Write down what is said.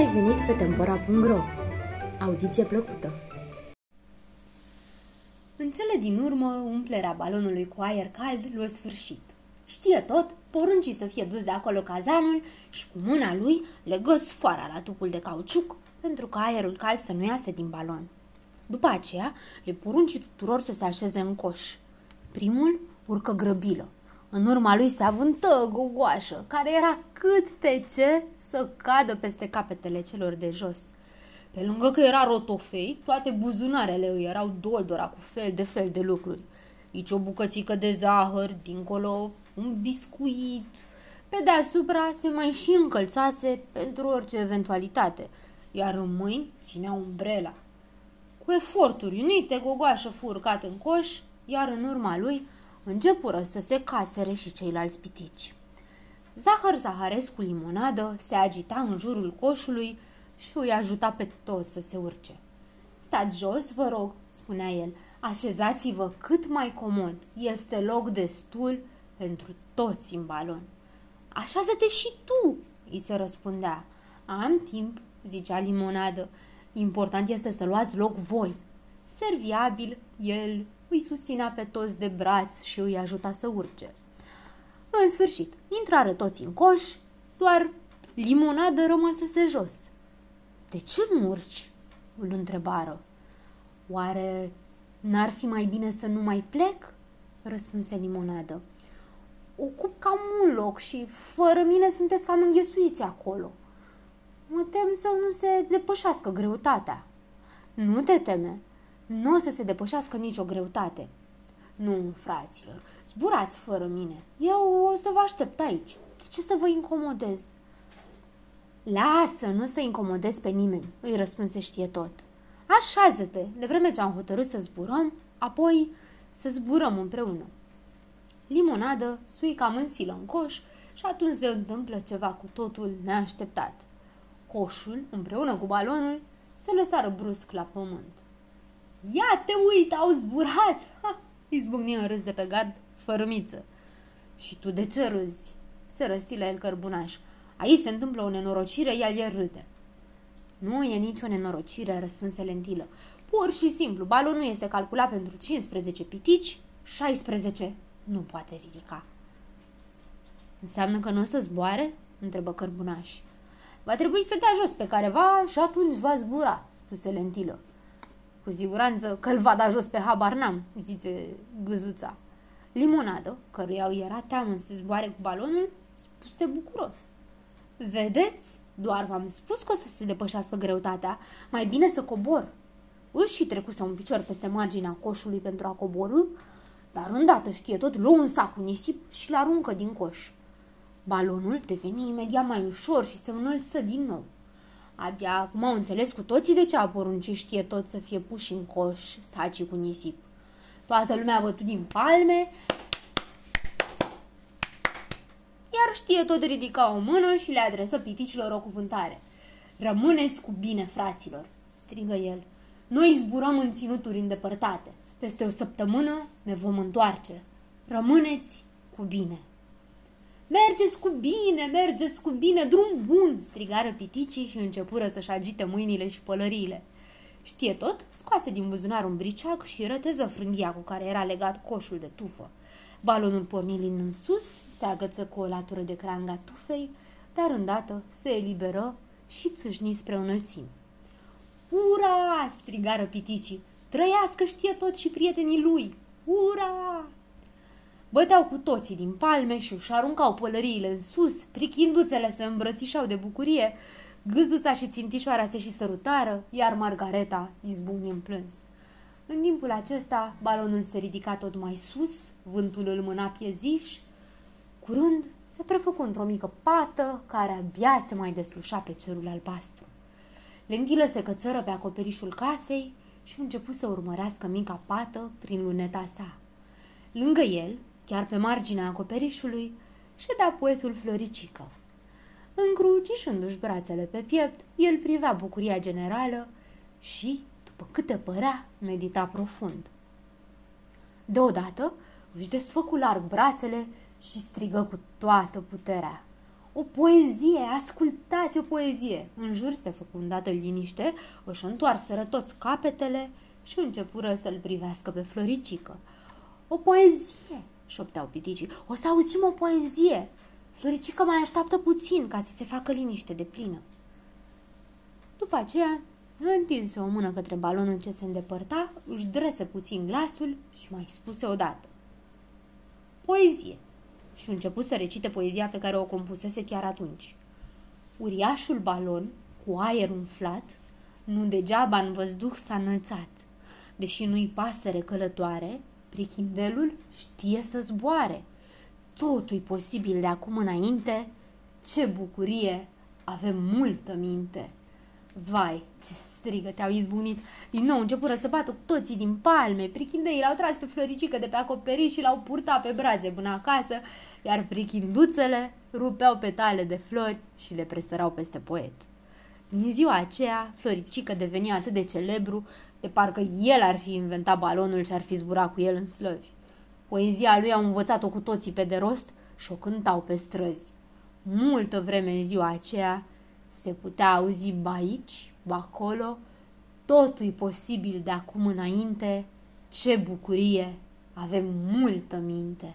ai venit pe Tempora.ro! Audiție plăcută! În cele din urmă, umplerea balonului cu aer cald l-a sfârșit. Știe tot, porunci să fie dus de acolo cazanul și cu mâna lui legă sfoara la tupul de cauciuc pentru ca aerul cald să nu iasă din balon. După aceea, le porunci tuturor să se așeze în coș. Primul urcă grăbilă. În urma lui se avântă gogoașă, care era cât pe ce să cadă peste capetele celor de jos. Pe lângă că era rotofei, toate buzunarele îi erau doldora cu fel de fel de lucruri. Aici o bucățică de zahăr, dincolo un biscuit. Pe deasupra se mai și încălțase pentru orice eventualitate, iar în mâini ținea umbrela. Cu eforturi unite, gogoașă fu urcat în coș, iar în urma lui începură să se casere și ceilalți pitici. Zahăr Zaharescu limonadă se agita în jurul coșului și îi ajuta pe toți să se urce. Stați jos, vă rog, spunea el, așezați-vă cât mai comod, este loc destul pentru toți în balon. Așează-te și tu, îi se răspundea. Am timp, zicea limonadă, important este să luați loc voi. Serviabil, el îi susținea pe toți de braț și îi ajuta să urce. În sfârșit, intrară toți în coș, doar limonadă rămăsese jos. De ce nu urci?" îl întrebară. Oare n-ar fi mai bine să nu mai plec?" răspunse limonadă. Ocup cam un loc și fără mine sunteți cam înghesuiți acolo. Mă tem să nu se depășească greutatea. Nu te teme, nu o să se depășească nicio greutate. Nu, fraților, zburați fără mine. Eu o să vă aștept aici. De ce să vă incomodez? Lasă, nu să incomodez pe nimeni, îi răspunse știe tot. Așează-te, de vreme ce am hotărât să zburăm, apoi să zburăm împreună. Limonadă, sui cam în silă în coș și atunci se întâmplă ceva cu totul neașteptat. Coșul, împreună cu balonul, se lăsară brusc la pământ. Ia te uit, au zburat! Ha! Izbucni în râs de pe gard, fărâmiță. Și tu de ce râzi? Se răsti la el cărbunaș. Aici se întâmplă o nenorocire, iar el râde. Nu e nicio nenorocire, răspunse lentilă. Pur și simplu, balonul este calculat pentru 15 pitici, 16 nu poate ridica. Înseamnă că nu o să zboare? întrebă cărbunaș. Va trebui să dea jos pe careva și atunci va zbura, spuse lentilă. Cu siguranță că îl va da jos pe habar n-am, zice gâzuța. Limonadă, căruia îi era teamă să zboare cu balonul, spuse bucuros. Vedeți? Doar v-am spus că o să se depășească greutatea. Mai bine să cobor. Își și trecuse un picior peste marginea coșului pentru a coborâ, dar îndată știe tot, luă un sac cu nisip și-l aruncă din coș. Balonul deveni imediat mai ușor și se înălță din nou. Abia acum au înțeles cu toții de ce a poruncit știe tot să fie puși în coș sacii cu nisip. Toată lumea a bătut din palme, iar știe tot ridica o mână și le adresă piticilor o cuvântare. Rămâneți cu bine, fraților, strigă el. Noi zburăm în ținuturi îndepărtate. Peste o săptămână ne vom întoarce. Rămâneți cu bine. Mergeți cu bine, mergeți cu bine, drum bun, strigară piticii și începură să-și agite mâinile și pălăriile. Știe tot, scoase din buzunar un briceag și răteză frânghia cu care era legat coșul de tufă. Balonul porni în sus, se agăță cu o latură de cranga tufei, dar îndată se eliberă și țâșni spre înălțimi. Ura! strigară piticii. Trăiască știe tot și prietenii lui! Ura! Băteau cu toții din palme și își aruncau pălăriile în sus, prichinduțele se îmbrățișau de bucurie, gâzuța și țintișoara se și sărutară, iar Margareta izbucni în plâns. În timpul acesta, balonul se ridica tot mai sus, vântul îl mâna pieziș. Curând, se prefăcu într-o mică pată care abia se mai deslușa pe cerul albastru. Lentilă se cățără pe acoperișul casei și început să urmărească mica pată prin luneta sa. Lângă el, chiar pe marginea acoperișului, ședea poetul Floricică. Încrucișându-și brațele pe piept, el privea bucuria generală și, după câte părea, medita profund. Deodată își desfăcu larg brațele și strigă cu toată puterea. O poezie, ascultați o poezie! În jur se făcu îndată liniște, își întoarseră toți capetele și începură să-l privească pe Floricică. O poezie, șopteau piticii, o să auzim o poezie. Floricică mai așteaptă puțin ca să se facă liniște de plină. După aceea, întinse o mână către balonul ce se îndepărta, își drese puțin glasul și mai spuse odată. Poezie. Și început să recite poezia pe care o compusese chiar atunci. Uriașul balon, cu aer umflat, nu degeaba în văzduh s-a înălțat. Deși nu-i pasăre călătoare, prichindelul știe să zboare. Totul e posibil de acum înainte. Ce bucurie! Avem multă minte! Vai, ce strigă te-au izbunit! Din nou începură să bată toții din palme, prichindeii l-au tras pe Floricică de pe acoperiș și l-au purtat pe brațe până acasă, iar prichinduțele rupeau petale de flori și le presărau peste poet. Din ziua aceea, Floricică deveni atât de celebru, de parcă el ar fi inventat balonul și ar fi zburat cu el în slăvi. Poezia lui au învățat-o cu toții pe de rost și o cântau pe străzi. Multă vreme în ziua aceea se putea auzi ba aici, ba acolo, totul e posibil de acum înainte, ce bucurie, avem multă minte.